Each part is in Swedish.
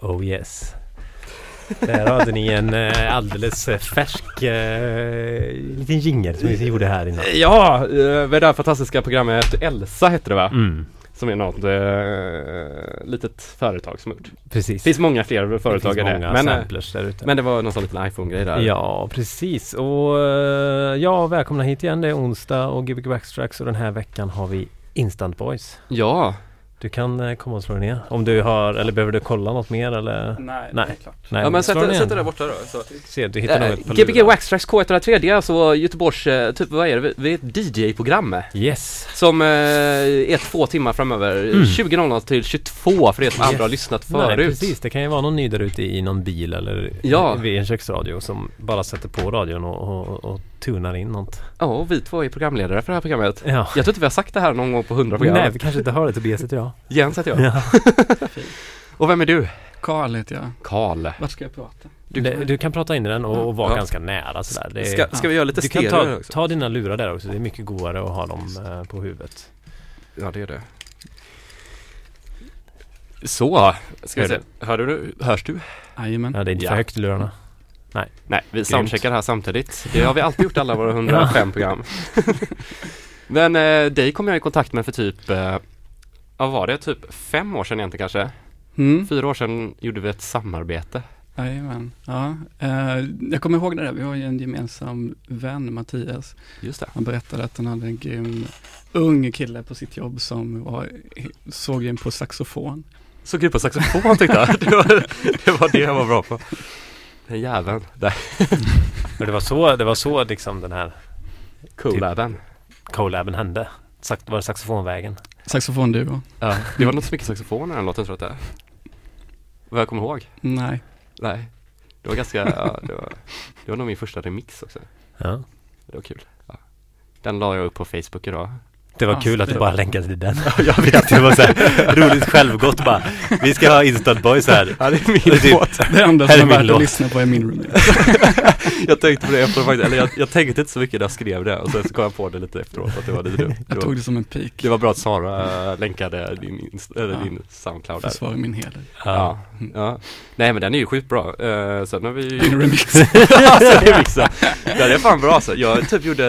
Oh yes. Där hade ni en eh, alldeles eh, färsk eh, liten jingel som vi gjorde här innan. Ja, eh, det där fantastiska programmet Elsa hette det va? Mm, Som är något eh, litet företag som gjort. precis. Det finns många fler företag det än det. många Men, eh, samplers där ute. men det var någon sån liten iPhone-grej där. Ja, precis. Och ja, välkomna hit igen. Det är onsdag och Gbg Backstracks och den här veckan har vi Instant Boys. Ja, Du kan eh, komma och slå dig ner. Om du har, eller behöver du kolla något mer eller? Nej, Nej. det är klart. Nej, ja men sätt, sätt det där borta då. Så. Se, du hittar Eh, något på Gbg. Waxtrax K103 det är alltså Göteborgs, eh, typ vad är det, vi är ett DJ-program Yes. som eh, är två timmar framöver, Mm. 20.00 till 22 för er som Yes. aldrig har lyssnat Nej, förut. precis. Det kan ju vara någon ny där ute i någon bil eller Ja. vid en köksradio som bara sätter på radion och, och, och tunar in något. Ja, och vi två är programledare för det här programmet. Ja. Jag tror inte vi har sagt det här någon gång på 100 program. Nej, vi kanske inte hör det Tobias heter jag. Jens heter jag. Ja. Och vem är du? Karl heter jag. Karl. Vart ska jag prata? Du, Du, du kan prata in i den och, och vara Ja. ganska nära sådär. Det, ska, ska vi göra lite du kan stereo ta, också? ta dina lurar där också. Det är mycket godare att ha dem eh, på huvudet. Ja, det är det. Så, ska vi Hör se. Hör du? Hörs du? Jajamän. Ja, det är inte Ja. för högt i lurarna. Nej, vi soundcheckar här samtidigt. Det har vi alltid gjort alla våra 105 program. Men eh, dig kom jag i kontakt med för typ, eh, vad var det? Typ fem år sedan egentligen kanske? Mm. Fyra år sedan gjorde vi ett samarbete. Jajamän. Ja. Eh, jag kommer ihåg det där, vi har ju en gemensam vän, Mattias. Just det. Han berättade att han hade en grym ung kille på sitt jobb som var så grym på saxofon. Så grym på saxofon tyckte jag. Det var, det var det jag var bra på. Den jäveln. Där. Men det var så, det var så liksom den här Coolaben. collaben hände. Sax, var det saxofonvägen? Saxofonduo? Ja. Det var något så mycket saxofon i den låten tror jag att det är. Vad jag kommer ihåg. Nej. Nej. Det var ganska, ja, det var, det var nog min första remix också. Ja. Det var kul. Ja. Den la jag upp på Facebook idag. Det var Ja, kul att det du bara länkade till den. jag vet, det var så här roligt självgott bara. Vi ska ha Instant Boys här. Ja, det är min Typ. låt. Det enda Här är som är min värt låt. att lyssna på är min remix. Jag tänkte på det efter faktiskt, eller jag, jag tänkte inte så mycket när jag skrev det och sen så kom jag på det lite efteråt att det var lite dumt. Det Jag tog det som en pik. det var bra att Sara länkade din, eller Ja. din Soundcloud där. Försvara min heder. Ja. ja. Nej men den är ju skitbra. Uh, sen har vi Min remix. alltså remixen. Den är fan bra alltså. Jag typ gjorde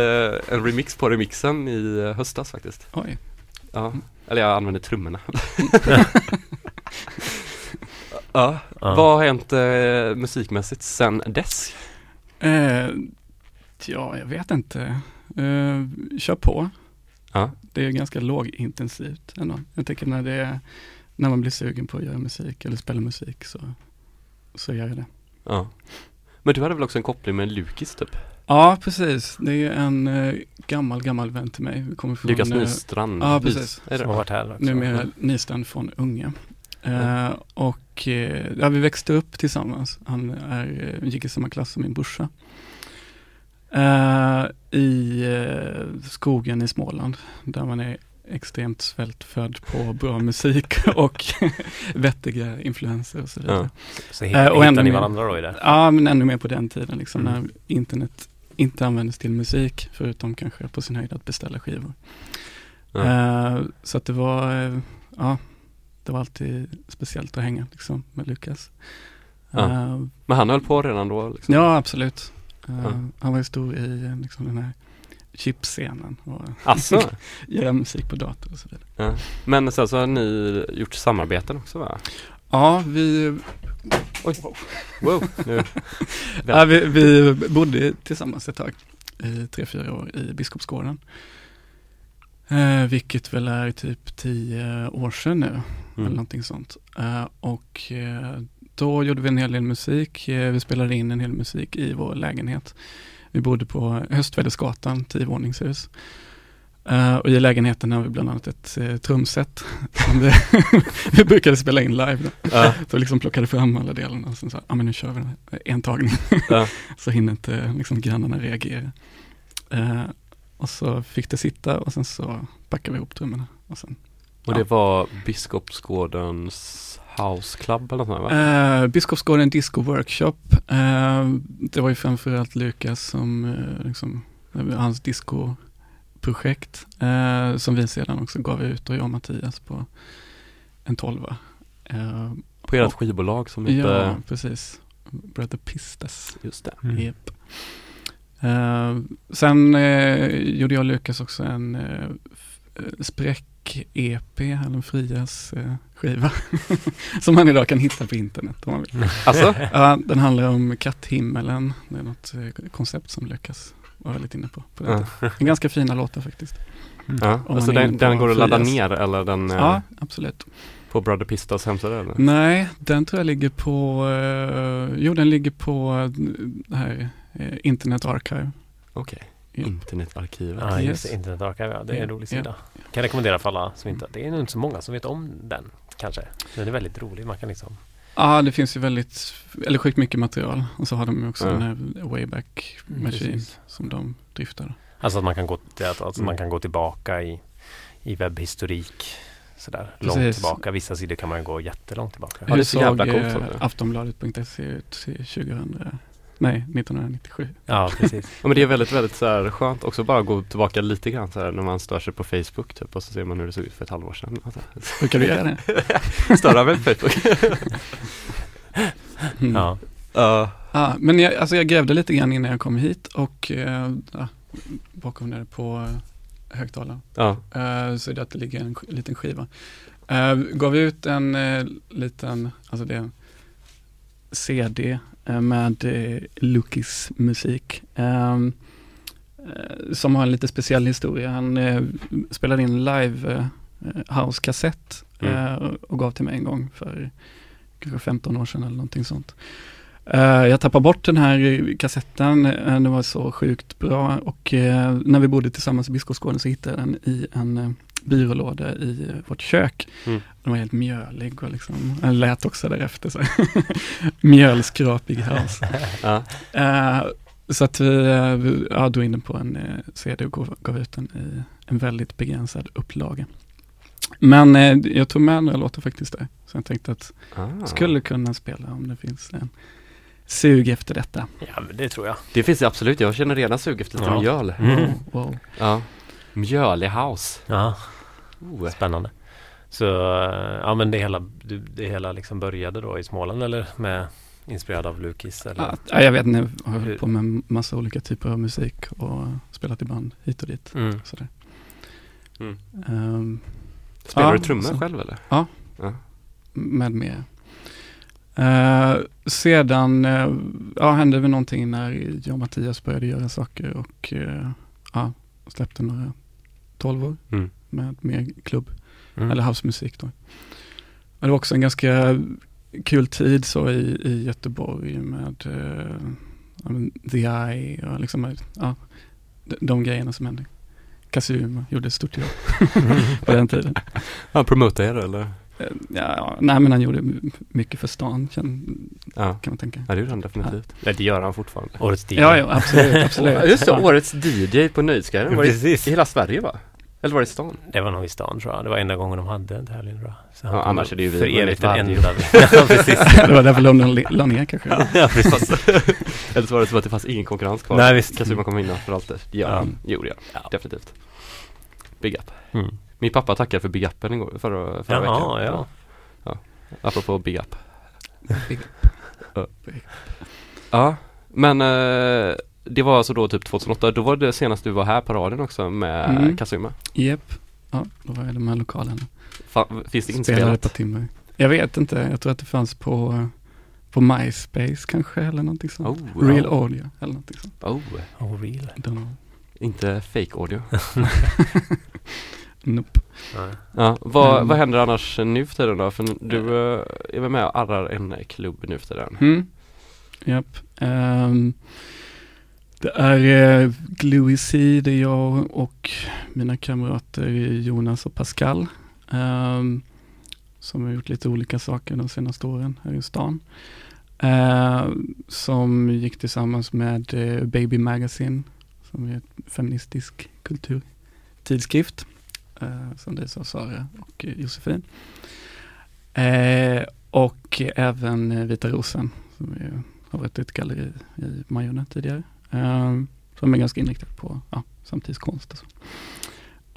en remix på remixen i höstas faktiskt. Oj. Ja. Eller jag använde trummorna. ja. Ja. Vad har hänt eh, musikmässigt sen dess? Eh, ja, jag vet inte. Eh, kör på. Ja. Det är ganska lågintensivt ändå. Jag tänker när det är, när man blir sugen på att göra musik eller spela musik så, så gör jag det. ja. Men du hade väl också en koppling med Lukis typ? Ja, precis. Det är en eh, gammal, gammal vän till mig. Vi kommer från, Lukas eh, Nystrand. ja, precis. Som har varit här också. numera Nystrand från Unge. Eh, och eh, ja, vi växte upp tillsammans. Han är, eh, gick i samma klass som min brorsa. I skogen i Småland, där man är extremt svältfödd på bra musik och vettiga influenser och så vidare. Så Eh, hitt, och hittar ändå ni varandra då i det? Ja, men ännu mer på den tiden liksom, Mm. när internet inte användes till musik, förutom kanske på sin höjd att beställa skivor. Eh, så att det var, eh, ja, det var alltid speciellt att hänga liksom, med Lukas. Eh, Men han höll på redan då? Liksom. ja, absolut. Han var ju stor i liksom, den här chipscenen och göra musik på dator och så vidare. Men sen så har ni gjort samarbeten också va? Ja, vi, Oj. Wow. Nu. ja, vi, vi bodde tillsammans ett tag, i tre, fyra år i Biskopsgården. Eh, vilket väl är typ tio år sedan nu. eller Mm. någonting sånt. Eh, och eh, då gjorde vi en hel del musik. Eh, vi spelade in en hel musik i vår lägenhet. Vi bodde på Höstvädersgatan, tiovåningshus. Uh, och i lägenheten har vi bland annat ett uh, trumset som vi, brukade spela in live. Då. Ja. Så vi liksom plockade fram alla delarna och sen sa, ja men nu kör vi här, en tagning. Ja. så hinner inte liksom, grannarna reagera. Eh, och så fick det sitta och sen så packade vi ihop trummorna. Och sen Och det var Biskopsgårdens House Club eller något sånt va? Uh, Biskopsgården Disco Workshop. Eh, det var ju framförallt Lukas som, eh, liksom, det var discoprojekt. eh, som vi sedan också gav ut och jag och Mattias på en tolva. Eh, på ert skivbolag som Ja, heter, precis. Brother Pistas. just det. Mm. Japp. Eh, sen eh, gjorde jag och Lukas också en eh, eh, spräck-EP, eller en Frias-skiva. som man idag kan hitta på internet om man vill. Alltså? Ja, den handlar om katthimmelen. Det är något eh, koncept som Lukas var väldigt inne på. på Ja. En ganska fina låtar faktiskt. Ja, Om alltså den, den går att ladda Frias. ner eller den eh, Ja, absolut. på Brother Pistas hemsida eller? Nej, den tror jag ligger på, eh, jo den ligger på eh, det här eh, Internet Archive. Okej, Ja. internetarkivet. Ja, just Yes. det. Internet Archive, ja. Det är en Ja, rolig ja. sida. Kan rekommendera för alla som inte... Det är nog inte så många som vet om den, kanske. Den är väldigt rolig. Man kan liksom... Ja, det finns ju väldigt, eller sjukt mycket material. Och så har de ju också Ja. den här Wayback Mm, Machine precis. som de driftar. Alltså att man kan gå, alltså Mm. man kan gå tillbaka i, i webbhistorik. Sådär långt tillbaka. Vissa sidor kan man gå jättelångt tillbaka. Ja, det är Hur så jävla såg, coolt, eh, alltså. Aftonbladet.se ut till 2000, nej 1997? Ja, precis. Ja, men det är väldigt, väldigt så här skönt också bara gå tillbaka lite grann så här när man stör sig på Facebook typ och så ser man hur det såg ut för ett halvår sedan. Brukar du göra det? Störa väl Facebook? Mm. Ja. Ja. Ja, men jag, alltså jag grävde lite grann innan jag kom hit och ja, bakom där på eh, högtalaren ja. eh, så är det att det ligger en liten skiva. Eh, gav ut en eh, liten, alltså det CD med eh, Lukis musik. Eh, eh, som har en lite speciell historia. Han eh, spelade in live eh, house-kassett eh, och gav till mig en gång för kanske 15 år sedan eller någonting sånt. Eh, jag tappade bort den här kassetten, eh, den var så sjukt bra och eh, när vi bodde tillsammans i Biskopsgården så hittade jag den i en eh, byrålåda i vårt kök. Mm. Den var helt mjölig och liksom, den lät också därefter. Så. Mjölskrapig house. ja. Eh, så att vi vi- ja, drog in den på en eh, CD och gav, gav ut den i en väldigt begränsad upplaga. Men eh, jag tog med några låtar faktiskt där. Så jag tänkte att Ah. jag skulle kunna spela om det finns en sug efter detta. ja, men det tror jag. Det finns det absolut, jag känner redan sug efter lite Ja. mjöl. Mm. Wow, wow. Ja. Mjölig house. Ja, Oh. spännande. Så, eh, ja men det hela, det, hela liksom började då i Småland eller med inspirerad av Lukis eller? Ja, ja, jag vet inte, jag har hållit på med massa olika typer av musik och spelat i band hit och dit. Mm. Sådär. Mm. Ehm, Spelar Ja, du trummor så- själv eller? med mer. Eh, sedan uh, ja, hände väl någonting när jag och Mattias började göra saker och uh, ja, släppte några tolvor Mm. med mer klubb Mm. eller housemusik då. Men det var också en ganska kul tid så i, i Göteborg med ja, men The Eye och liksom, ja, de, de grejerna som hände. Kazuma gjorde ett stort jobb på den tiden. Han promotar er eller? Eh, Ja, ja, nej men han gjorde mycket för stan kan, Ja. kan man tänka. Ja det gjorde han definitivt. Nej det gör han fortfarande. Årets DJ. Ja, ja absolut, absolut. Just det, Ja. årets DJ på Nöjesguiden. Var i hela Sverige va? Eller var det i stan? Det var nog i stan tror jag. Det var enda gången de hade den helgen tror jag. Så Ja, annars är det ju vi för evigt ja, precis. Det var därför London le- la ner kanske. ja, precis. Eller så var det som att det fanns ingen konkurrens kvar. Nej, visst. Kazuma kommer vinna för alltid. Det Ja. det gör han. Ja. Definitivt. Big up. Mm. Min pappa tackade för Big Upen igår, förra, förra Jaha, veckan. ja. Apropå Big Up. Big Ja, men eh, det var alltså då typ 2008. Då var det senast du var här på radion också med Mm. Kazuma. Japp, ja, då var jag i de här lokalerna. Fa- finns det Spelade inspelat? på timmar. Jag vet inte, jag tror att det fanns på, på MySpace kanske eller någonting sånt. Oh, Real ja. audio eller någonting sånt. Oh, Oh, real. I don't know. inte fake audio. Nope. Nej. Ja, vad, Mm. vad händer annars nu för tiden då? För du eh, är väl med och arrar en klubb nu för tiden? Mm. Japp. Ehm, det är eh, Gluey C, det är jag och mina kamrater Jonas och Pascal. ehm, som har gjort lite olika saker de senaste åren här i stan. Ehm, som gick tillsammans med eh, Baby Magazine, som är ett feministisk kulturtidskrift. Uh, som drivs av Sara och eh, Josefin. Och även Vita Rosen som är, har varit ett galleri i Majorna tidigare. Eh, som är ganska inriktat på ja, samtidskonst och så.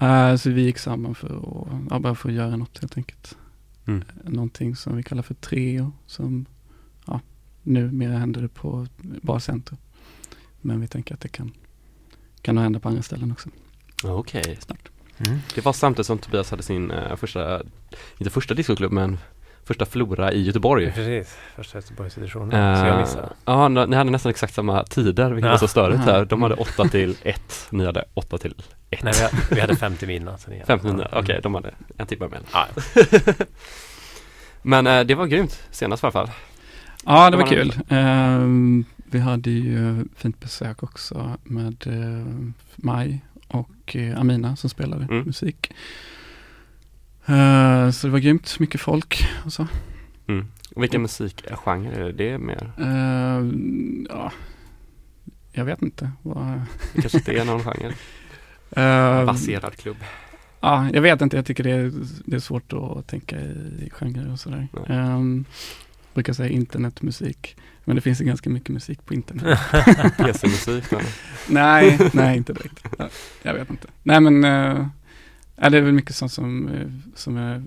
Eh, så vi gick samman för att, ja, bara för att göra något helt enkelt. Mm. Någonting som vi kallar för Treo som ja, numera händer det på Barcenter. Men vi tänker att det kan, kan hända på andra ställen också. Okej. Okay. Mm. Det var samtidigt som Tobias hade sin uh, första, inte första discoklubb men första Flora i Göteborg. Precis, första Göteborgseditionen. Uh, så jag missade. Ja, ni hade nästan exakt samma tider, vilket ja. var så störigt här. De hade 8 till 1, ni hade 8 till 1. Nej, vi, hade, vi hade 5 till midnatt. 5 till midnatt, okej, okay, de hade en timme mer. Ja. Men uh, det var grymt senast i alla fall. Ja, det var, var kul. Uh, vi hade ju fint besök också med uh, Maj och Amina som spelade mm. musik. Uh, så det var grymt, mycket folk och så. Mm. Och vilken musikgenre är det mer? Uh, ja, jag vet inte. Vad... Det kanske inte är någon genre? Uh, Baserad klubb? Ja, jag vet inte. Jag tycker det är, det är svårt att tänka i genrer och sådär. Um, brukar säga internetmusik. Men det finns ju ganska mycket musik på internet. PC-musik? nej, nej inte direkt. Jag vet inte. Nej men uh, Ja, det är väl mycket sånt som, eh, som jag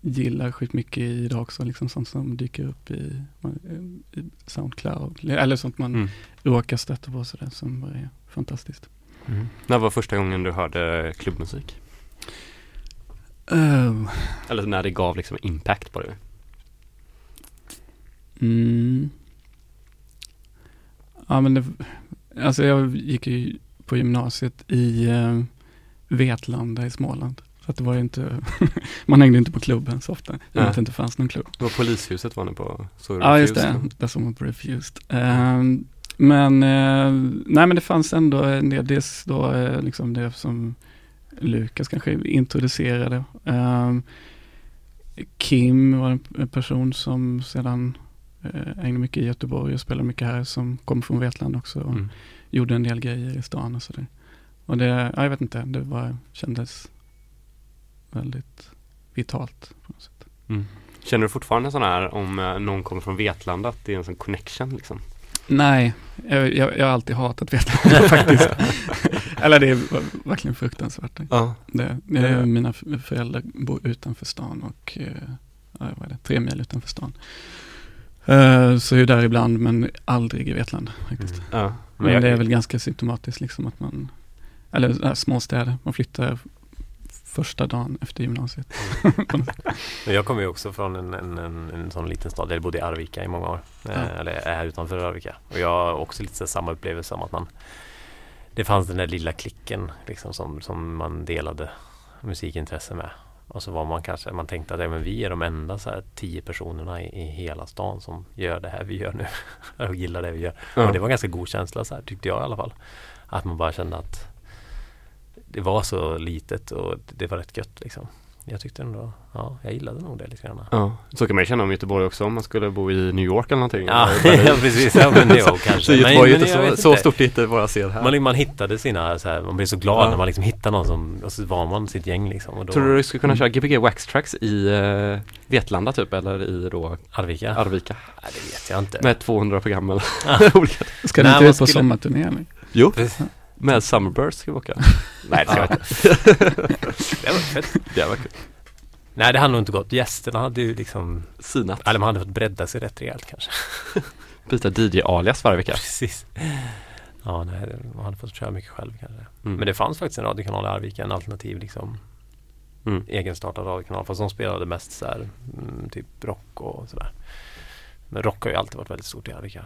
gillar skitmycket idag också, liksom sånt som dyker upp i, i Soundcloud, eller sånt man mm. råkar stöta på sådär som är fantastiskt. Mm. När var första gången du hörde klubbmusik? Uh. Eller när det gav liksom impact på dig? Mm. Ja men det, alltså jag gick ju på gymnasiet i uh, Vetlanda i Småland. Så att det var ju inte, man hängde inte på klubben så ofta, i att det inte fanns någon klubb. Det var polishuset var ni på? Så ja, just det, där som var på Refused. Uh, men, uh, nej men det fanns ändå en del, dels då uh, liksom det som Lukas kanske introducerade. Uh, Kim var en person som sedan uh, hängde mycket i Göteborg och spelade mycket här, som kom från Vetlanda också och mm. gjorde en del grejer i stan och sådär. Och det, ja, jag vet inte, det var, kändes väldigt vitalt på något sätt. Mm. Känner du fortfarande sån här om eh, någon kommer från Vetlanda att det är en sån connection liksom? Nej, jag, jag, jag har alltid hatat Vetlanda faktiskt. Eller det är verkligen fruktansvärt. Ja. Det, det är, mina föräldrar bor utanför stan och eh, ja, vad är det, tre mil utanför stan. Uh, så är jag där ibland men aldrig i Vetlanda faktiskt. Mm. Ja. Men, men det är väl ganska symptomatiskt liksom att man eller småstäder. Man flyttar första dagen efter gymnasiet. Mm. jag kommer ju också från en, en, en, en sån liten stad. Jag bodde i Arvika i många år. Ja. Eh, eller är här utanför Arvika. Och jag har också lite samma upplevelse om att man Det fanns den där lilla klicken liksom som, som man delade musikintresse med. Och så var man kanske, man tänkte att men vi är de enda så här, tio personerna i, i hela stan som gör det här vi gör nu. och gillar det vi gör. Ja. Och det var en ganska god känsla så här, tyckte jag i alla fall. Att man bara kände att det var så litet och det var rätt gött liksom. Jag tyckte ändå, ja, jag gillade nog det lite grann. Ja, så kan man känna om Göteborg också om man skulle bo i New York eller någonting. Ja, ja precis, ja men det var kanske. så Göteborg är inte så, så stort inte bara ser här. Man, man hittade sina, så här, man blir så glad ja. när man liksom hittar någon som, och så var man sitt gäng liksom. Och då, Tror du du skulle kunna köra Gbg Wax Tracks i uh, Vetlanda typ eller i då Arvika? Arvika. Nej, det vet jag inte. Med 200 program eller Ska ni inte ut på sommarturné eller? Jo. Med Summerburst ska vi åka. Nej det ska jag inte. det var fett. Det var kul. Nej det hade nog inte gått. Gästerna hade ju liksom Sinat. Eller man hade fått bredda sig rätt rejält kanske. Byta DJ-alias varje vecka. Precis. Ja, nej, man hade fått köra mycket själv kanske. Mm. Men det fanns faktiskt en radiokanal i Arvika, en alternativ liksom mm. egenstartad radiokanal. Fast de spelade mest så här, mm, typ rock och sådär. Men rock har ju alltid varit väldigt stort i Arvika.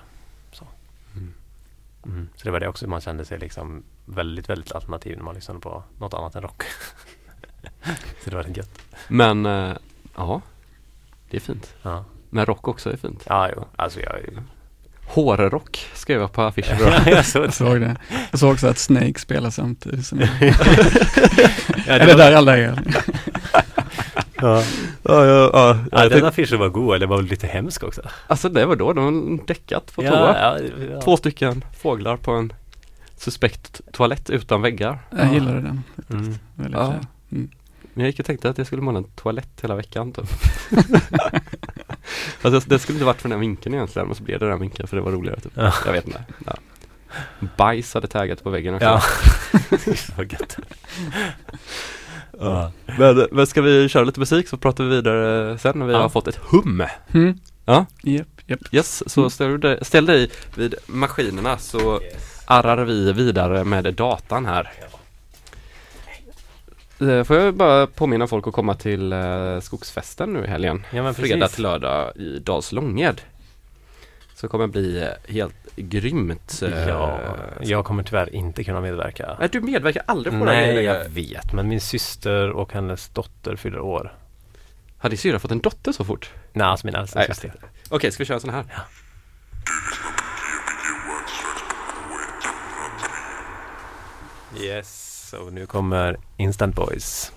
Så. Mm. Så det var det också, man kände sig liksom väldigt, väldigt alternativ när man lyssnade på något annat än rock. så det var rätt gött. Men, äh, ja, det är fint. Ja. Men rock också är fint. Ja, jo. Alltså jag är Hårrock skrev jag på affischen. ja, jag, såg jag såg det. Jag såg också att Snake spelar samtidigt. Som ja, det är det där alla är? Ja. Ja, ja, ja. ja den affischen var god, eller var väl lite hemsk också. Alltså det var då, de däckat på ja, toa. Ja, ja. Två stycken fåglar på en suspekt toalett utan väggar. Jag gillade den. Mm. Väldigt ja. Mm. Men jag gick och tänkte att jag skulle måla en toalett hela veckan typ. alltså, det skulle inte varit för den här vinkeln egentligen, men så blev det den vinkeln för det var roligare typ. Ja. Jag vet inte. Ja. Bajs hade taggat på väggen också. Ja. Ja. Men, men ska vi köra lite musik så pratar vi vidare sen när vi Ja. har fått ett hum. Mm. Ja. Japp, japp. Yes, så ställ du dig, ställ dig vid maskinerna så arrar vi vidare med datan här. Eh, Får jag bara påminna folk att komma till eh, skogsfesten nu i helgen. Ja men Fredag till lördag i Dals Långed. Så kommer det bli eh, helt grymt. eh, Ja, jag kommer tyvärr inte kunna medverka. Nej, du medverkar aldrig på Nej, grejen. jag vet. Men min syster och hennes dotter fyller år. Har din syrra fått en dotter så fort? Nej, alltså min äldsta syster. Okej, ska vi köra en sån här? Yes, och nu kommer Instant Boys.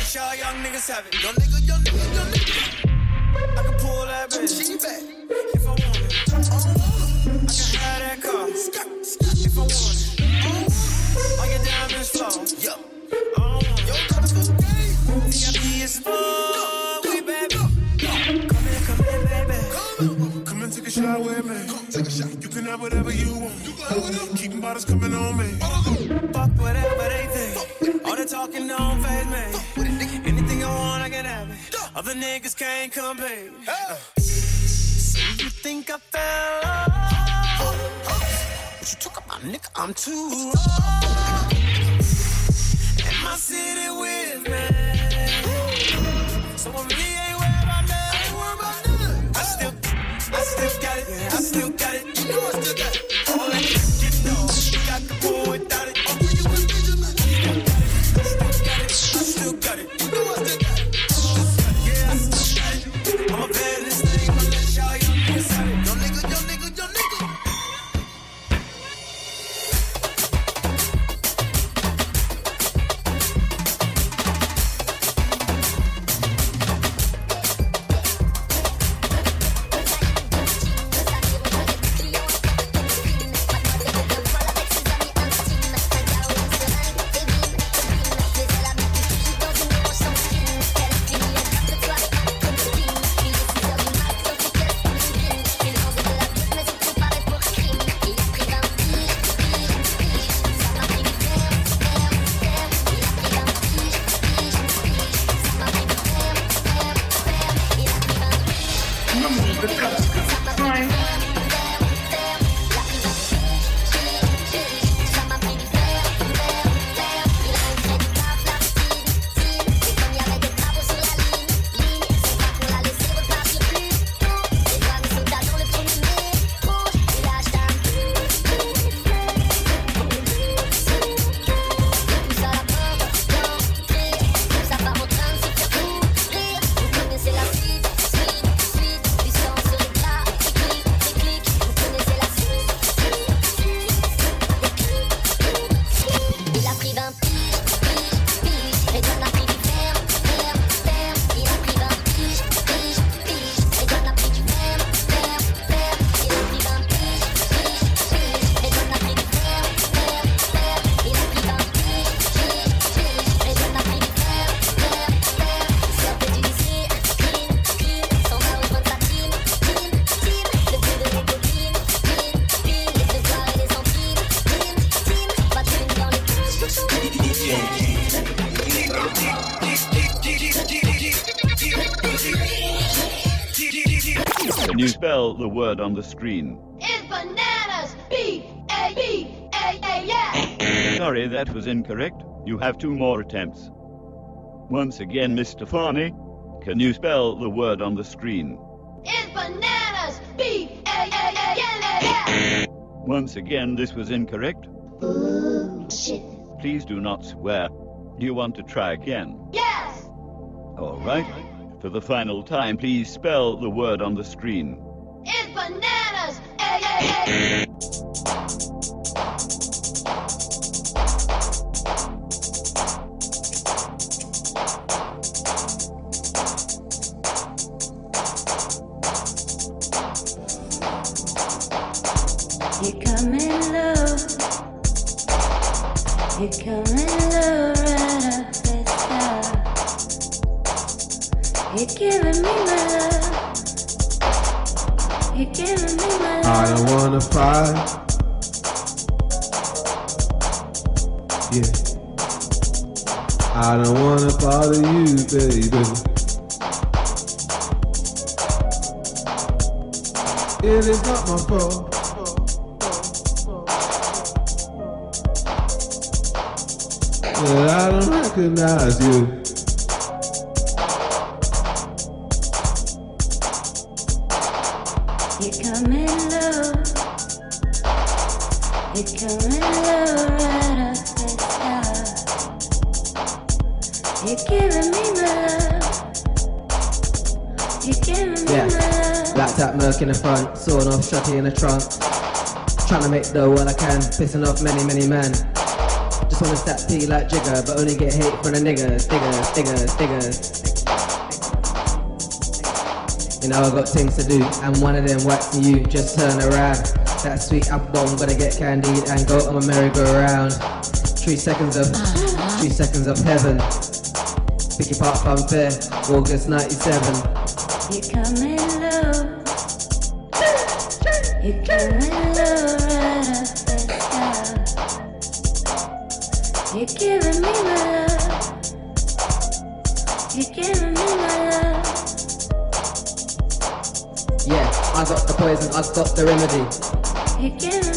bitch, y'all young niggas have it. Young nigga, young nigga, young nigga. I can pull that bitch. She back. If I want it. I can have that car. If I want it. I get down this floor. Yo, come for Come here, baby. Come and take a shot with me. Take a shot. You can have whatever you want. You can have whatever. Keeping bottles coming on me. Fuck whatever they think talking on phase me. Anything I want, I can have it. Other niggas can't compete. Uh. So you think I fell off? But you talk about nigga, I'm too old. And my city with me. So I'm really ain't where. I nothing. I still, I still got it. I still got it. You know I still got it. All that shit, you know. You got the boy. The word on the screen? It's bananas. B A B A A yeah. Sorry, that was incorrect. You have two more attempts. Once again, Mr. Farney, can you spell the word on the screen? It's bananas. B A A A yeah yeah. Once again, this was incorrect. Bullshit. Please do not swear. Do you want to try again? Yes. All right. For the final time, please spell the word on the screen. It's bananas. Hey, hey, hey. Wanna fight. Yeah. I don't wanna bother you, baby. It is not my fault. That I don't recognize you. The front, sawn off shotty in the trunk. Trying to make dough while I can, pissing off many, many men. Just wanna stack P like Jigger, but only get hate from the niggas, diggers, diggers, diggers. You know I got things to do, and one of them waxing you, just turn around. That sweet apple bomb, gonna get candied and go on a merry-go-round. Three seconds of, three seconds of heaven. Picky Park Fun Fair, August 97. You're coming I've got the remedy.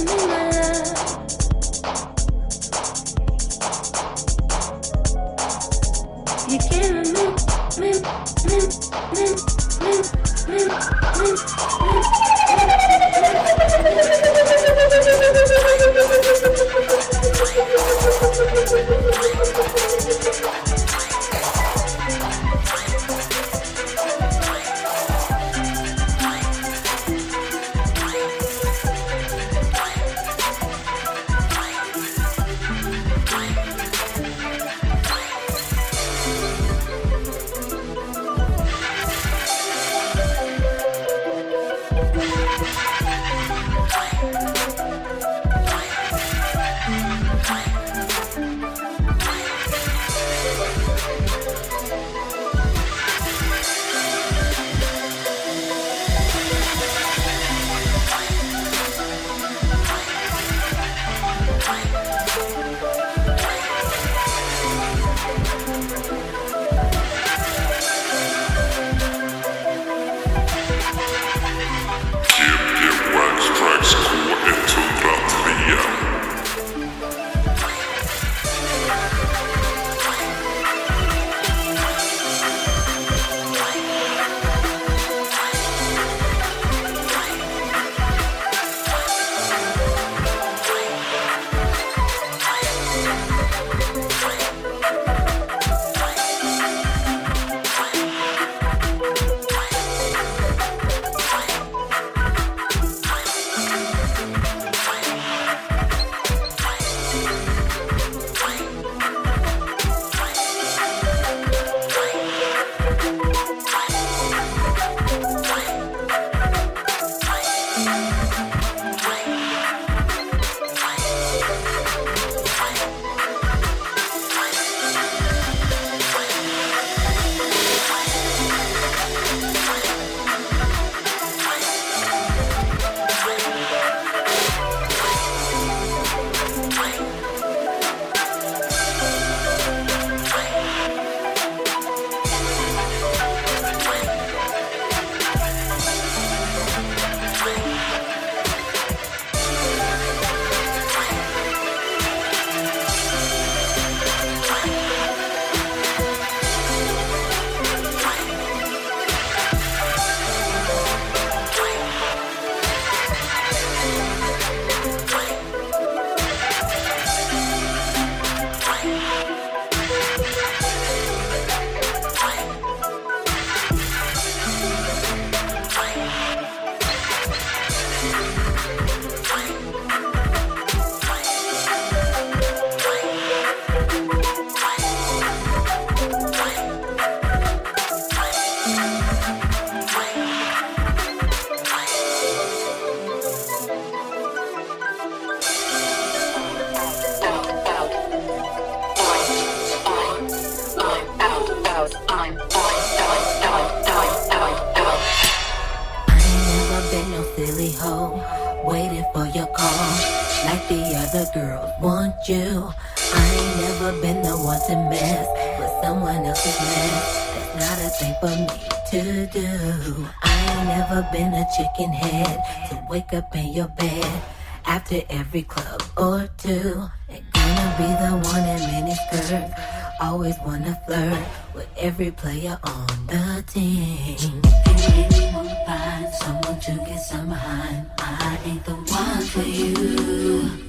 up in your bed after every club or two. And gonna be the one in miniskirt, always wanna flirt with every player on the team. Anything anyone find someone to get some behind? I ain't the one for you.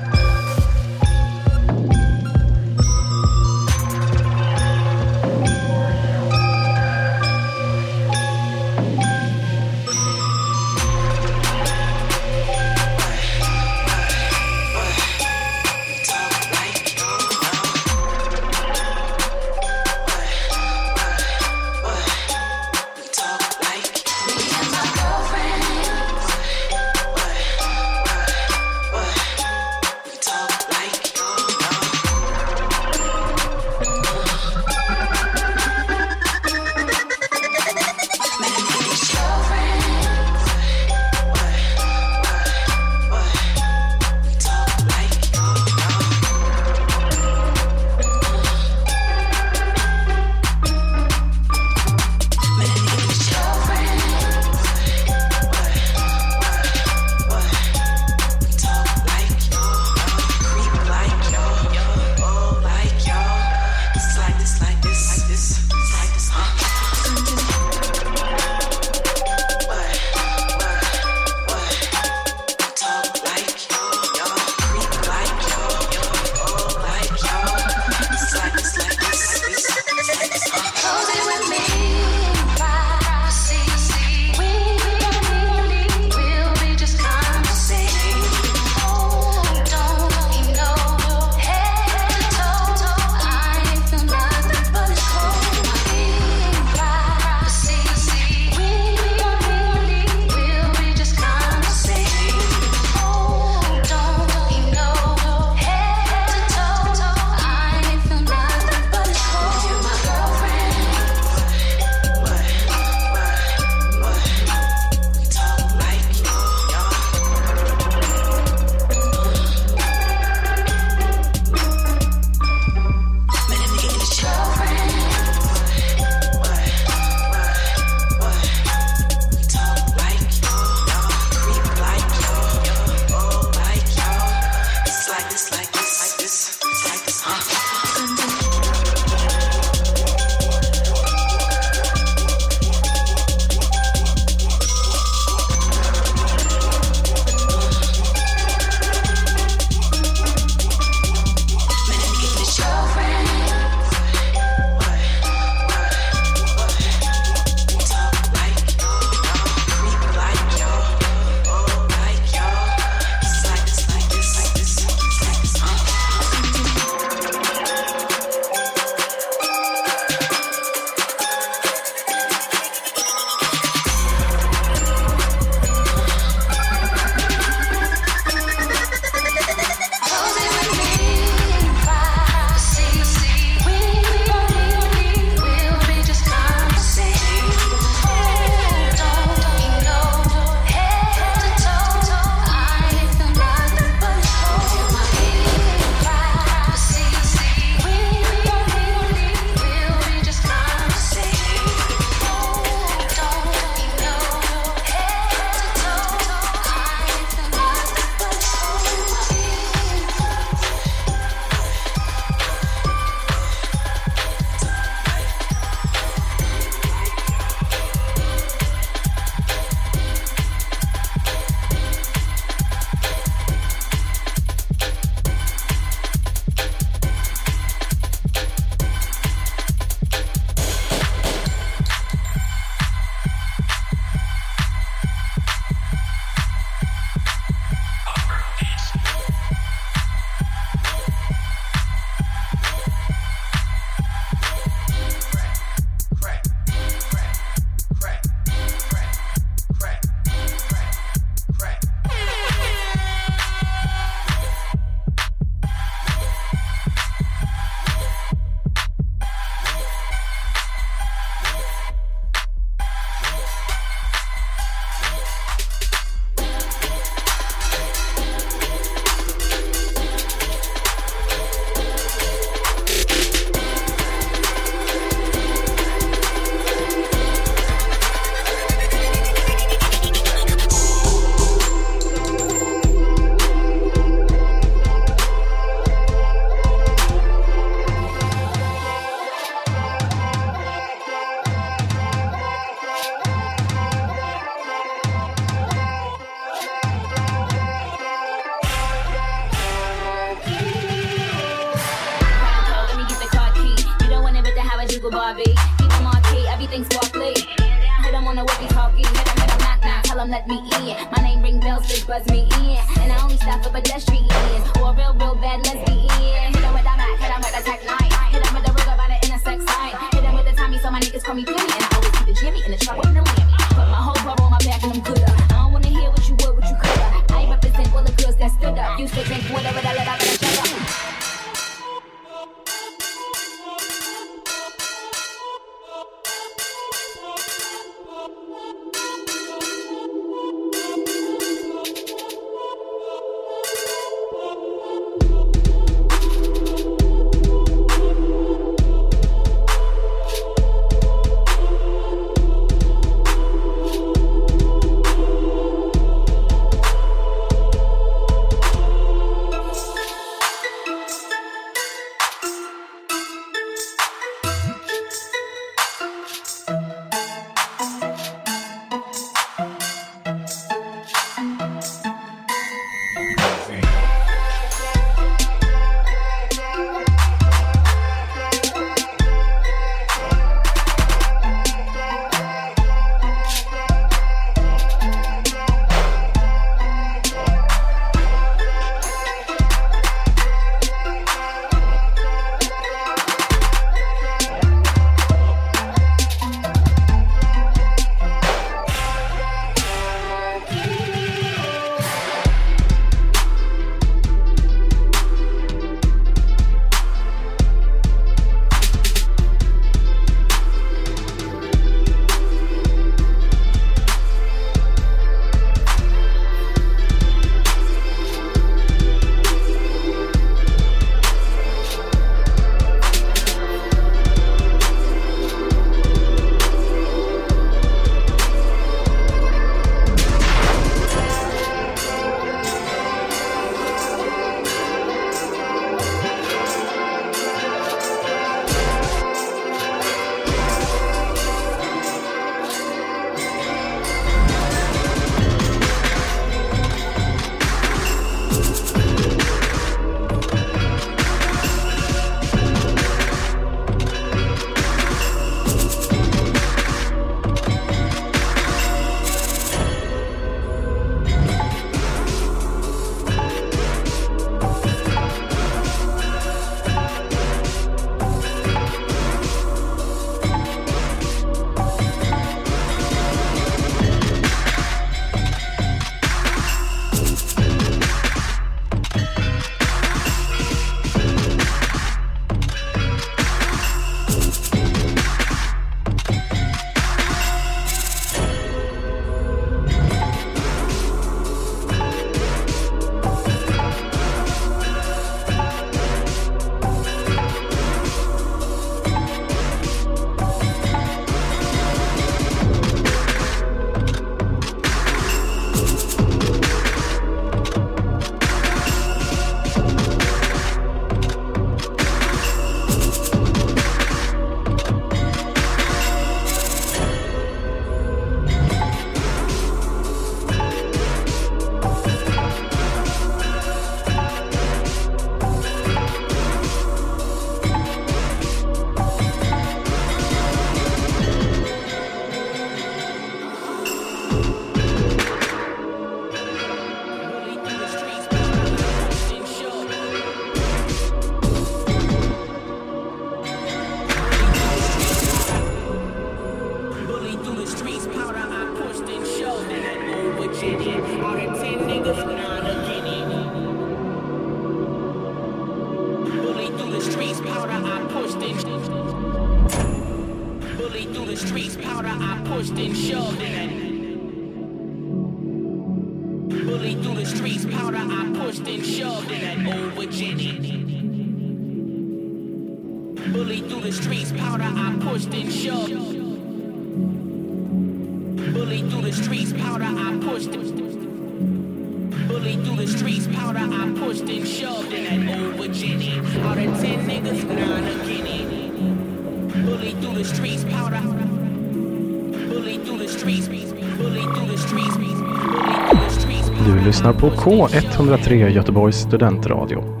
Lyssnar på K103 Göteborgs studentradio.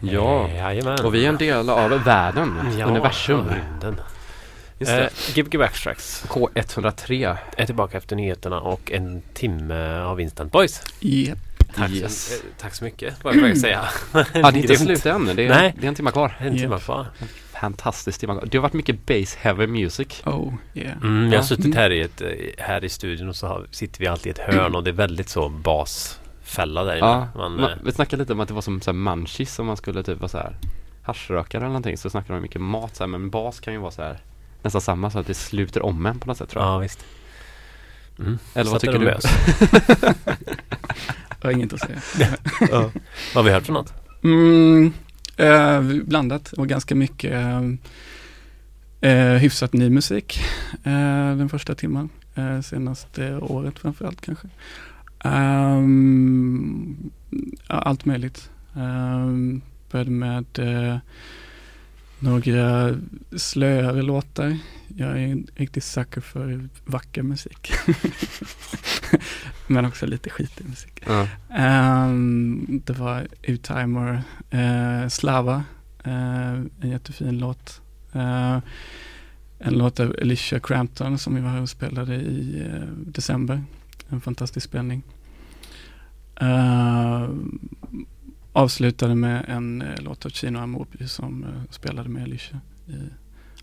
Ja, Jajamän. och vi är en del av världen, Ja, universum. rymden. Just Eh, det. Gbg Backtracks K103 är tillbaka efter nyheterna och en timme av Instant Boys. Yep. Tack, Yes. så, eh, tack så mycket, vad jag säga. Ja, det är inte slut än. Det är, Nej. det är en timme kvar. En timme Yep. kvar. Fantastiskt timme kvar. Det har varit mycket bass heavy music. Oh, yeah. Mm, jag har suttit här i, ett, eh, här i studion och så har, sitter vi alltid i ett hörn och det är väldigt så basfälla där inne. Ja, Man, man, eh, vi snackade lite om att det var som så här munchies om man skulle typ vara så här haschrökare eller någonting så snackade de mycket mat så här, men bas kan ju vara så här nästan samma så att det sluter om en på något sätt tror jag. ja, visst. Mm. Eller vad tycker du? lös. Jag har inget att säga. ja. Vad har vi hört för något? Mm, eh, blandat och ganska mycket eh, eh, hyfsat ny musik eh, den första timmen. Eh, senaste året framförallt kanske. Ja, allt möjligt. Um, började med eh, några slöare låtar. Jag är en riktig sucker för vacker musik. Men också lite skitig musik. Ja. Ehm, det var U-Timer, eh, Slava, eh, en jättefin låt. Eh, en låt av Alicia Crampton som vi var här och spelade i december. En fantastisk spelning. Eh, avslutade med en eh, låt av Chino Amobi som eh, spelade med Alicia i,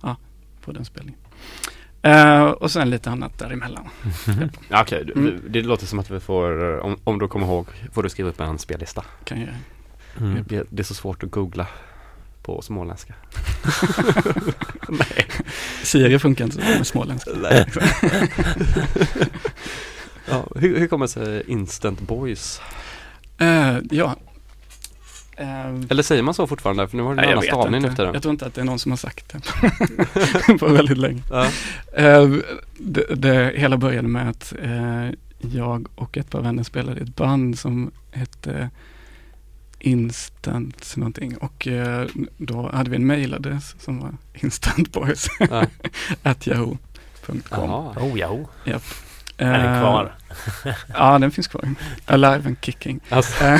ja, på den spelningen. Eh, och sen lite annat däremellan. Ja, Okej, du- Mm. det låter som att vi får, om, om du kommer ihåg, får du skriva upp en spellista. Kan jag. Mm. Det, det är så svårt att googla på småländska. Siri funkar inte med småländska. Nej. ja, hur, hur kommer sig Instant Boys? Eh, ja. Eh, Eller säger man så fortfarande? För nu har du en annan stavning för tiden. Jag tror inte att det är någon som har sagt det på väldigt länge. Eh, det, det hela började med att jag och ett par vänner spelade i ett band som hette Instant någonting och då hade vi en mailadress som var instantboys at yahoo.com. Oh, ja. Japp. Är den kvar? ja, den finns kvar. Alive and kicking. Alltså, Eh,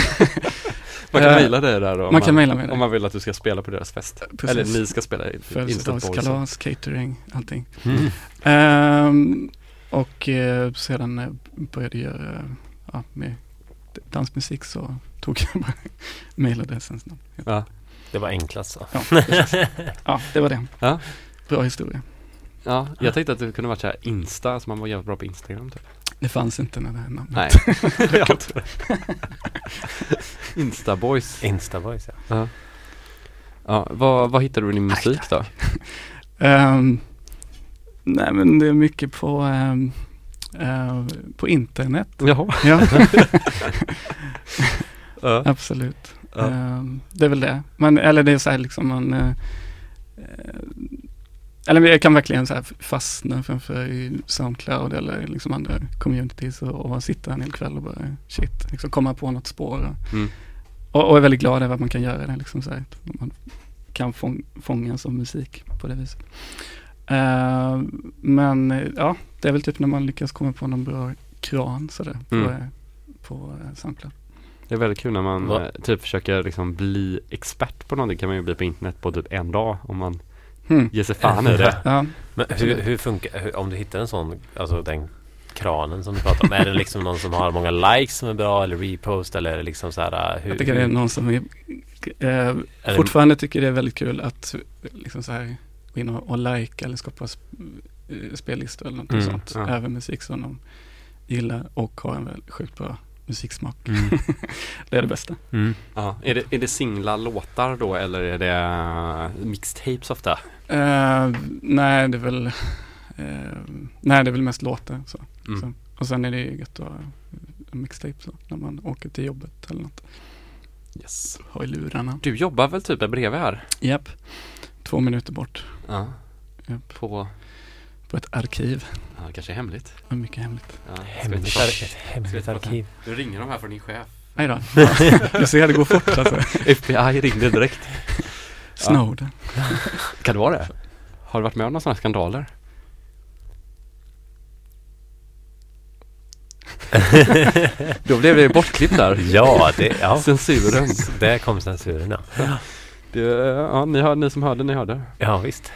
man kan eh, mejla dig där då, om man kan där. Om man vill att du ska spela på deras fest. Precis. Eller ni ska spela. Födelsedagskalas, catering, allting. Mm. Ehm, och eh, sedan eh, började jag göra ja, med dansmusik så tog jag bara mailadressens namn. Ja. Det var enklast så. Ja, ja, det var det. Ja. Bra historia. Ja, jag tänkte att det kunde varit så här Insta, så man var jävligt bra på Instagram typ. Det fanns inte när det här namnet. Nej, jag det. Instaboys. Instaboys ja. Ja. Ja, vad, vad hittade du i din musik då? Ehm, nej men det är mycket på, ehm, eh, på internet. Jaha. Ja. Ja. Absolut. Ja. Ehm, det är väl det. Man, eller det är så här liksom man eh, eh, eller jag kan verkligen så här fastna framför i Soundcloud eller liksom andra communities och, och sitta en hel kväll och bara shit, liksom komma på något spår. Och, Mm. och, och är väldigt glad över att man kan göra det. Liksom så här, att man kan fång, fångas av musik på det viset. Eh, men ja, det är väl typ när man lyckas komma på någon bra kran sådär på, Mm. eh, på eh, Soundcloud. Det är väldigt kul när man Va? typ försöker liksom bli expert på någonting kan man ju bli på internet på typ en dag om man Hmm. ger sig fan i det. Ja, Men hur, hur funkar, hur, om du hittar en sån, alltså den kranen som du pratar om, är det liksom någon som har många likes som är bra eller repost eller är det liksom så här hur, jag tycker det är någon som är, eh, fortfarande tycker det är väldigt kul att liksom så här gå in och, och like eller skapa sp- eh, spellistor eller något Mm, sånt ja. över musik som de gillar och har en väldigt sjukt bra musiksmak. Mm. det är det bästa. Mm. Ja. Är, det, är det singla låtar då eller är det eh, mixtapes ofta? Eh, nej, det är väl eh, Nej, det är väl mest låtar. Så. Mm. Så. Och sen är det ju gött att ha mixtape så, när man åker till jobbet eller något. Yes. Ha i lurarna. Du jobbar väl typ bredvid här? Japp. Två minuter bort Ja. Japp. På, på ett arkiv. ja kanske hemligt? Det är mycket hemligt. Ja, vi Hemligt, inte ta- ar- ett hemligt arkiv. Du ringer de här från din chef. Nej då. Ja, du ser det går fort alltså. FBI ringde direkt. Snowden. Kan det vara det? Har du varit med om några sådana skandaler? Då blev det bortklippt där. Ja, det, ja. Censuren. Där kom censuren ja. Det, ja, ni, hör, ni som hörde, ni hörde. Ja visst.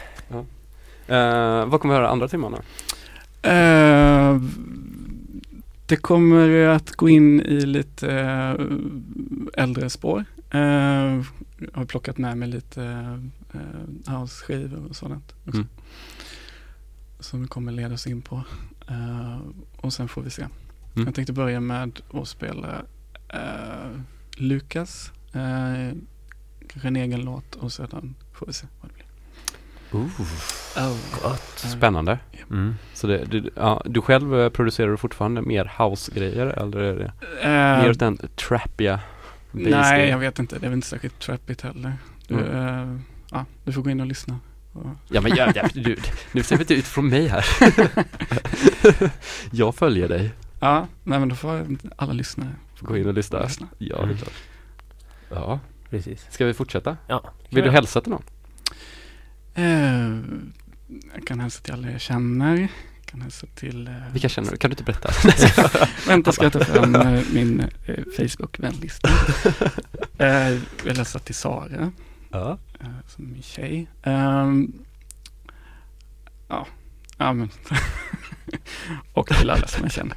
Eh, vad kommer vi höra andra timmarna? Eh, det kommer att gå in i lite eh, äldre spår. Eh, jag har plockat med mig lite eh, house-skivor och sådant. Också. Mm. Som vi kommer leda oss in på. Eh, och sen får vi se. Mm. Jag tänkte börja med att spela eh, Lukas. Eh, kanske en egen låt och sedan får vi se vad det blir. Ooh. Oh. Gott. Spännande. Mm. Så det, du, ja, du själv eh, producerar du fortfarande mer house-grejer eller är det Eh, mer åt den trappiga Nej, jag vet inte. Det är väl inte särskilt trappigt heller. Du, Mm. eh, ja, du får gå in och lyssna. Ja men jag, jag, du, nu ser vi inte ut från mig här. jag följer dig. ja, nej men då får alla lyssnare Gå in och lyssna. lyssna. Ja, det är klart. Ja, Precis. ska vi fortsätta? Ja. Vill du hälsa till någon? Eh, jag kan hälsa till alla jag känner. Jag kan hälsa till... Eh, Vilka känner du? Kan du inte berätta? Vänta, ska jag ta fram eh, min eh, Facebook-vänlista. eh, jag vill hälsa till Sara. Ja. eh, som är min tjej. Ehm, ja, ja men. och till alla som jag känner.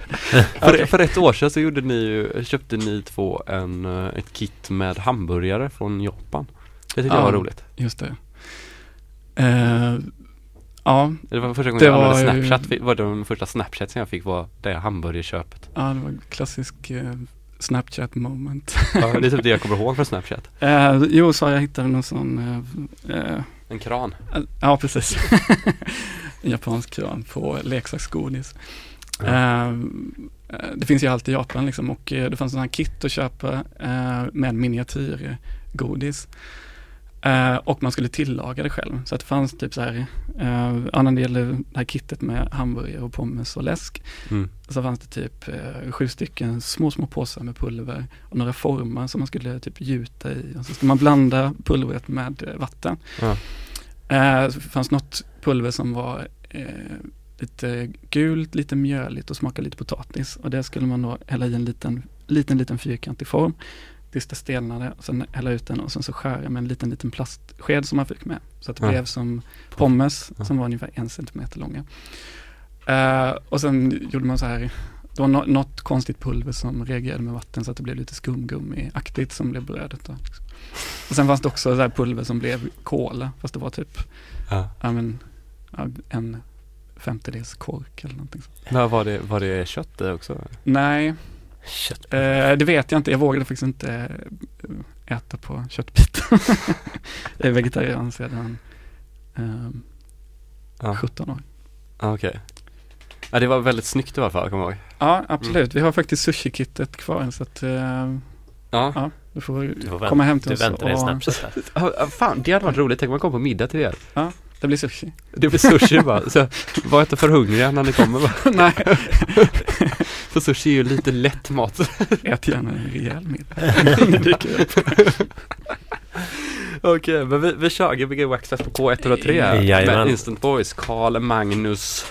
För, för ett år sedan så gjorde ni ju, köpte ni två en, eh, ett kit med hamburgare från Japan. Det tyckte jag var roligt. Just det. Eh, ja, Det var första gången jag använde var ju- Snapchat, var den första Snapchat som jag fick var det hamburgerköpet. ja, det var en klassisk eh, Snapchat moment. Ja, det är typ det jag kommer ihåg från Snapchat. Eh, jo, så jag hittade någon sån, En kran. ja precis, en japansk kran på leksaksgodis. Ja. Det finns ju allt i Japan liksom och det fanns sådana här kit att köpa med miniatyrgodis. Eh, och man skulle tillaga det själv. Så att det fanns typ så här, ja, när det gäller det här kittet med hamburgare och pommes och läsk. Mm. Så fanns det typ eh, sju stycken små, små påsar med pulver och några formar som man skulle typ gjuta i. Och så skulle man blanda pulvret med vatten. Ja. Eh, så fanns något pulver som var lite gult, lite mjöligt och smakade lite potatis. Och det skulle man då hälla i en liten, liten, liten fyrkantig form. Tills det stelnade sen hälla ut den och sen så skära med en liten, liten plastsked som man fick med. Så att det Ja. blev som pommes Ja. som var ungefär en centimeter långa. Eh, och sen gjorde man så här, det var nå- något konstigt pulver som reagerade med vatten så att det blev lite skumgummi-aktigt som blev brödet. Då, liksom. Och sen fanns det också så här pulver som blev kola, fast det var typ Ja. ja, men, en femtedels kork eller någonting. Så. Men var det, var det kött i också? Nej. Eh, det vet jag inte. Jag vågade faktiskt inte eh, äta på köttbitar. jag är vegetarian sedan ehm, Ja. 17 år. Ah, Okej. Ja, det var väldigt snyggt i alla fall, kommer jag ihåg. Ja, absolut. Vi har faktiskt sushi-kittet kvar så att eh, Ja. ja, du får, Du får komma hem till du oss väntar dig och Snapchat ah, fan, det hade varit roligt. Tänk om man kom på middag till er. ja, det blir sushi. Det blir sushi bara. Så, var inte för hungriga när ni kommer bara. Nej, För sushi är ju lite lätt mat. ät gärna en rejäl middag. Okej, men vi, vi kör Gbg Waxfest på K103 här Jajamän. med Instant Voice, Karl Magnus.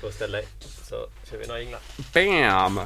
På ställ dig så kör vi några jinglar. Bam!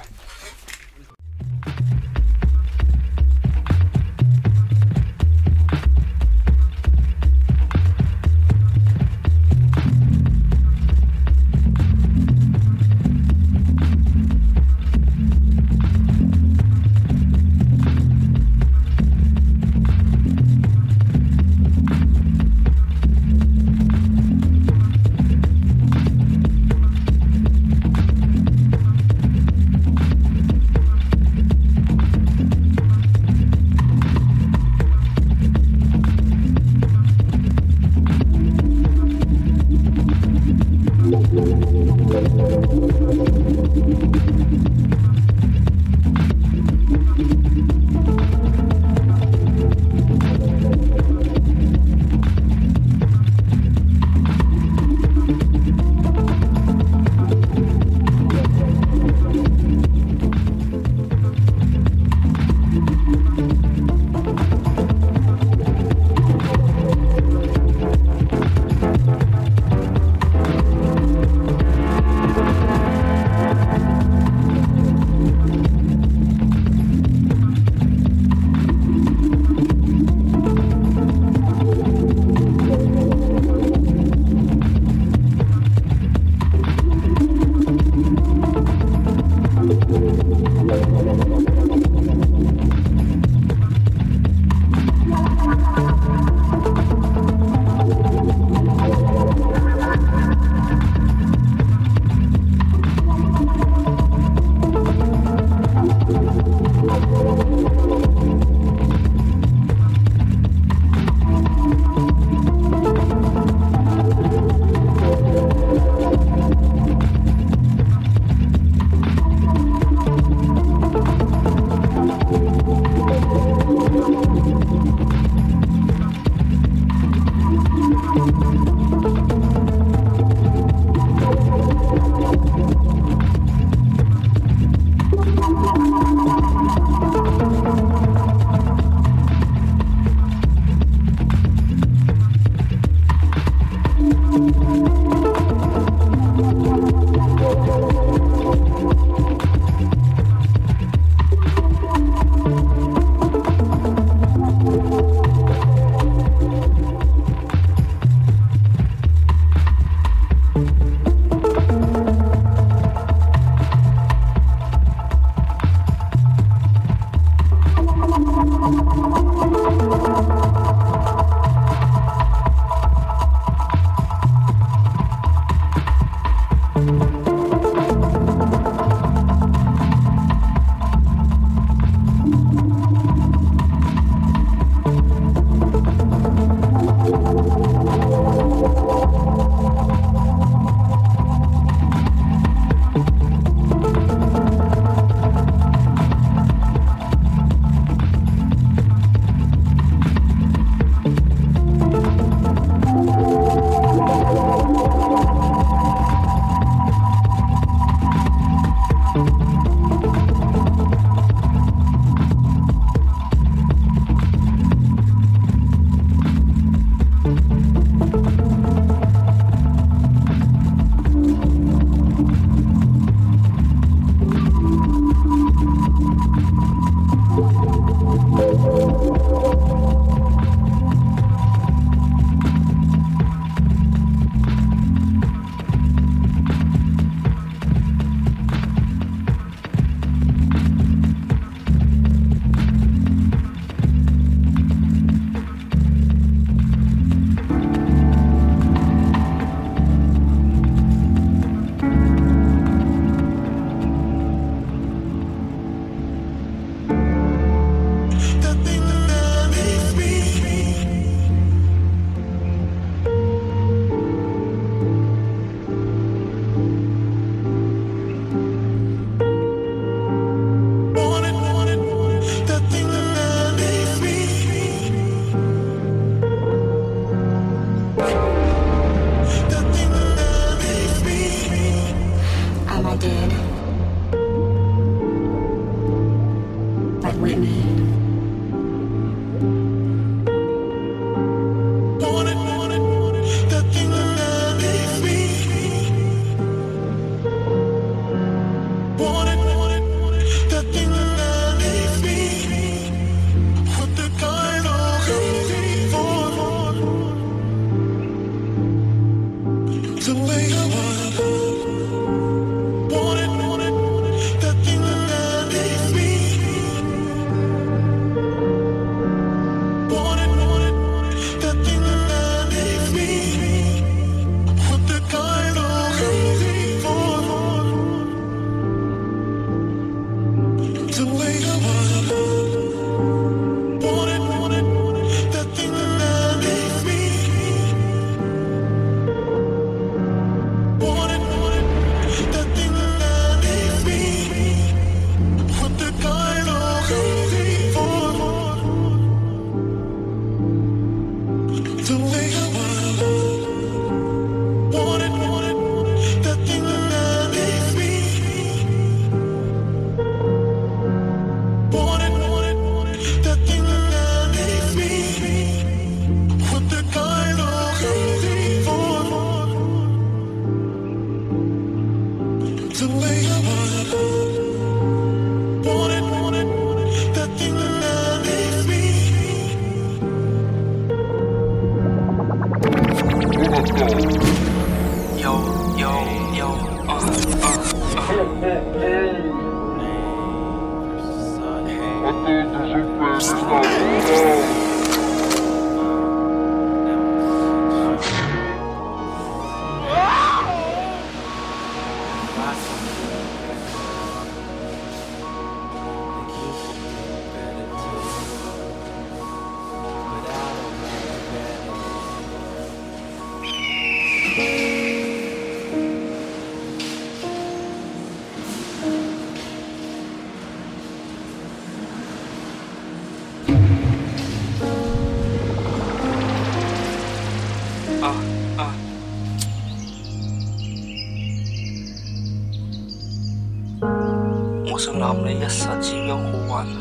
喊你一世只拥好运。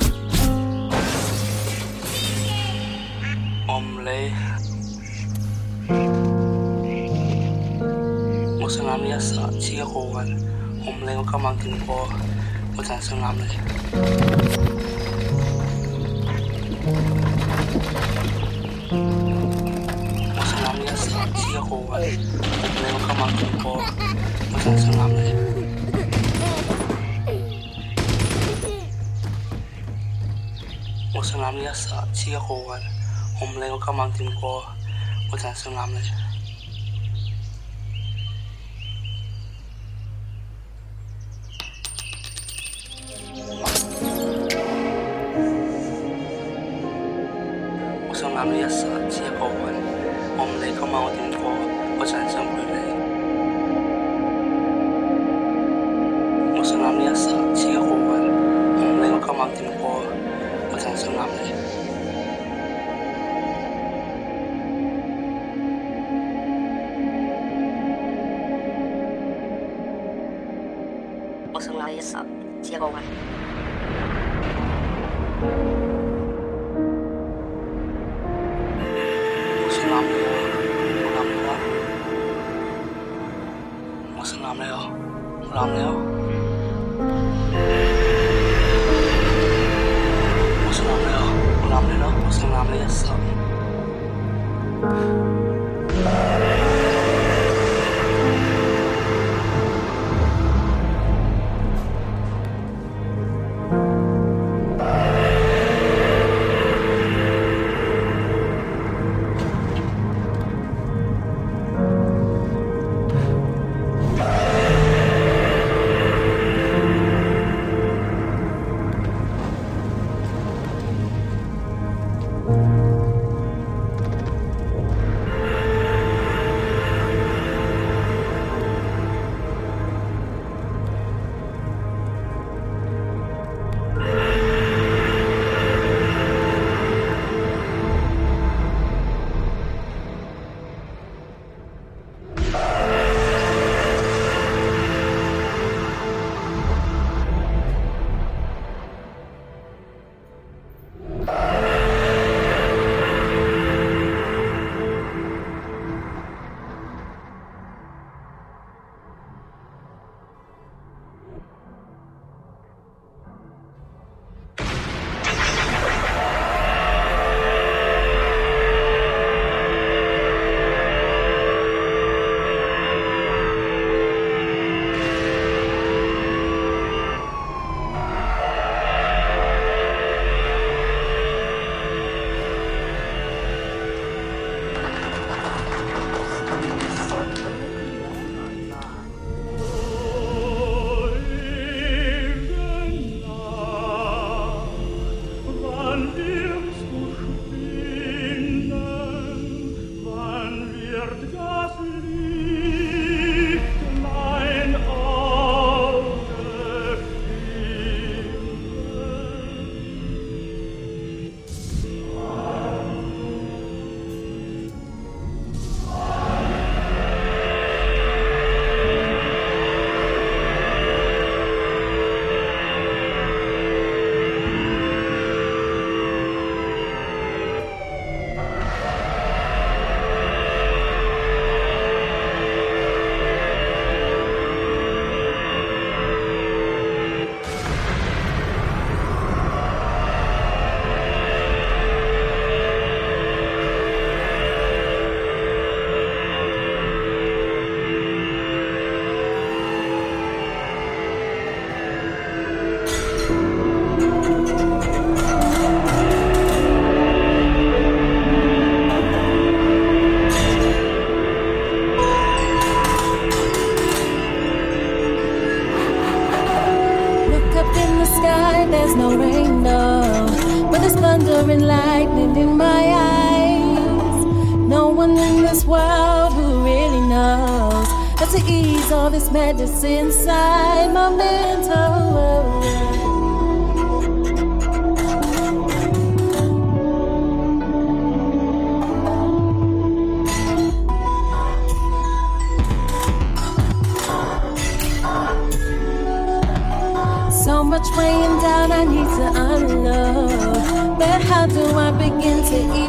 我唔理，我想喊你一世只拥好运。我唔理我今晚见过，我就系想喊你。知一个嘅，我唔理我今晚点过，我净系想揽你。All this madness inside my mental world. So much weighing down, I need to unload. But how do I begin to eat?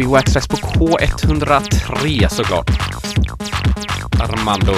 lyssnar Wax GB på K103 såklart. Armando.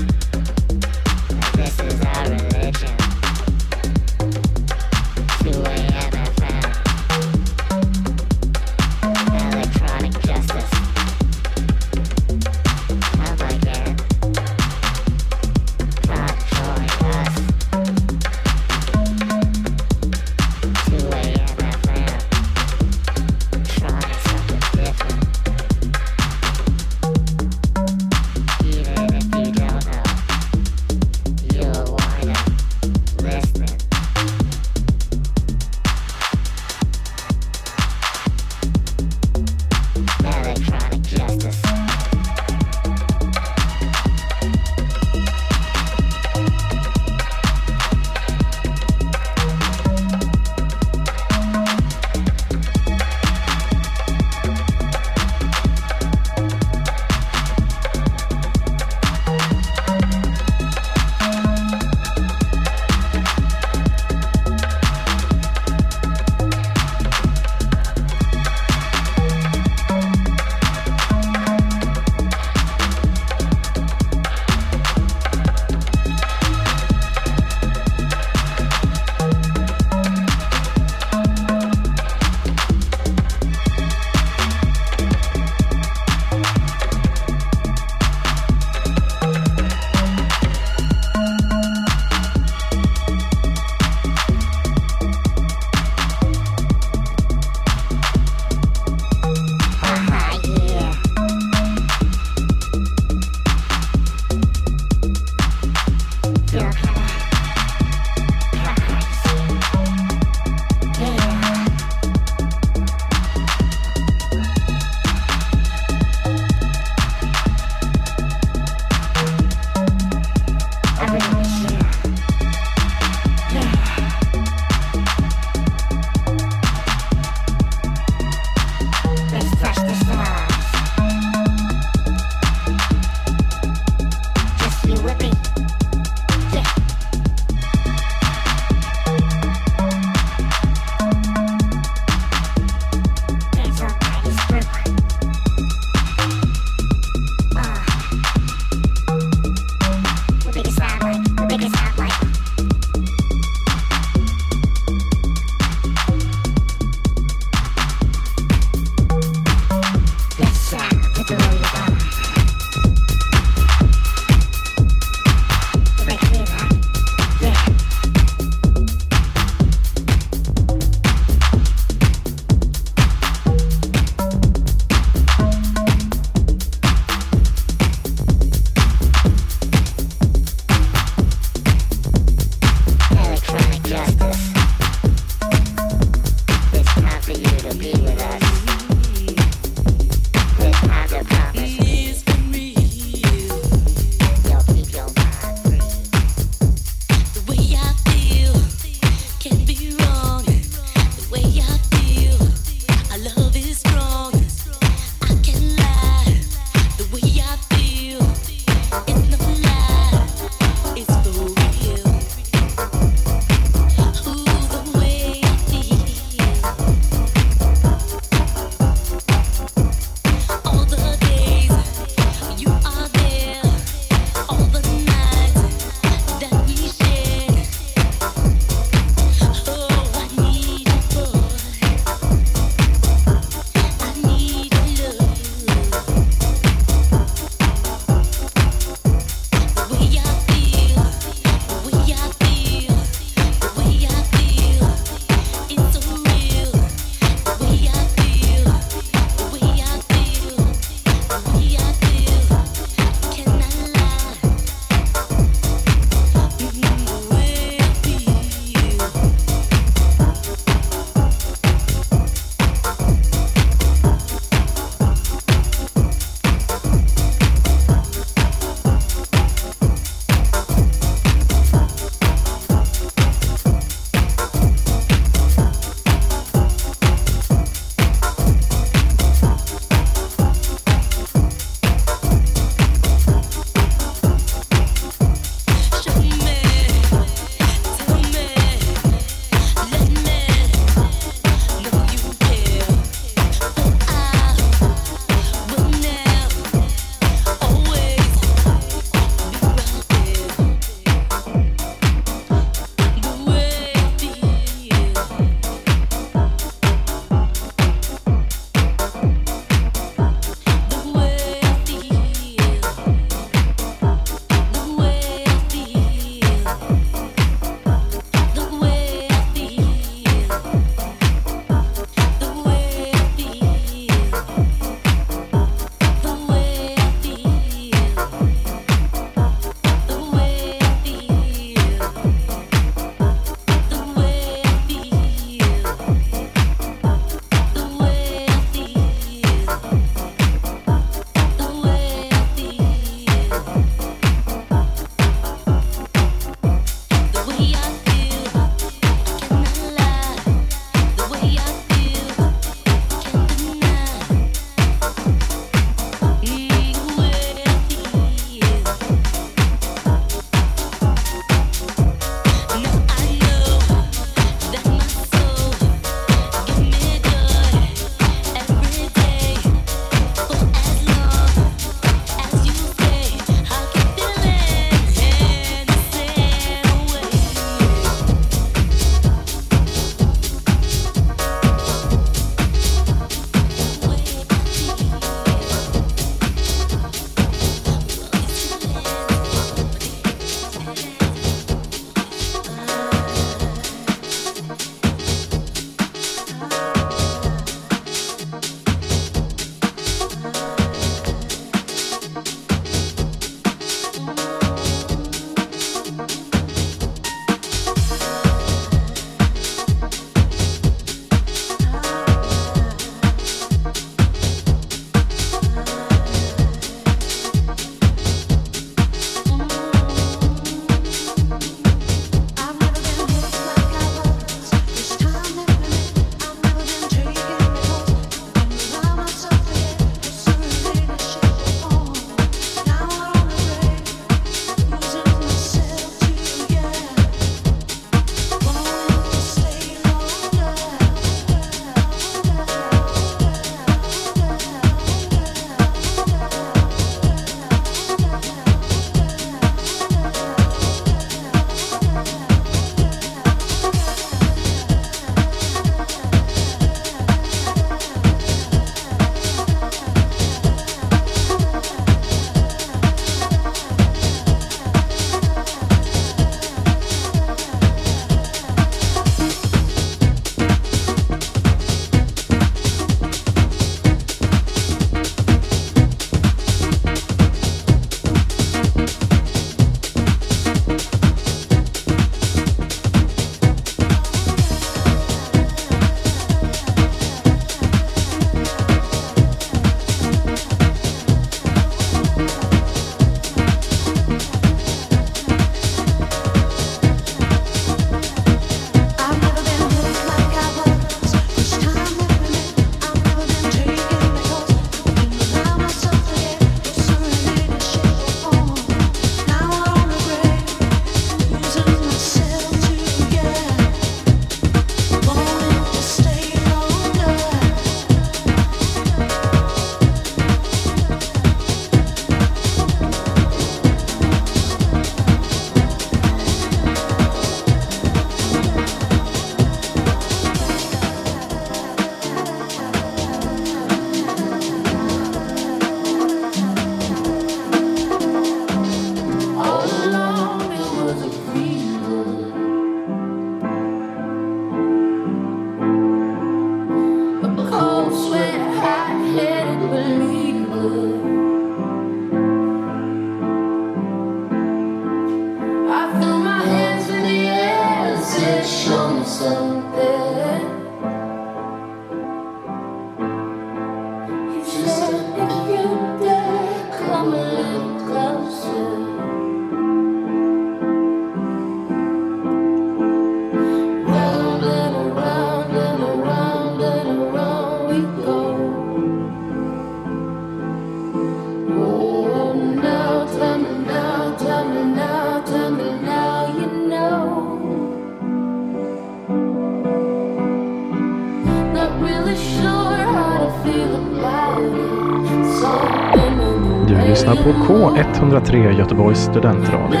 K103 Göteborgs studentradio.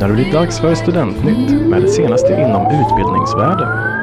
När det blir dags för Studentnytt med det senaste inom utbildningsvärlden.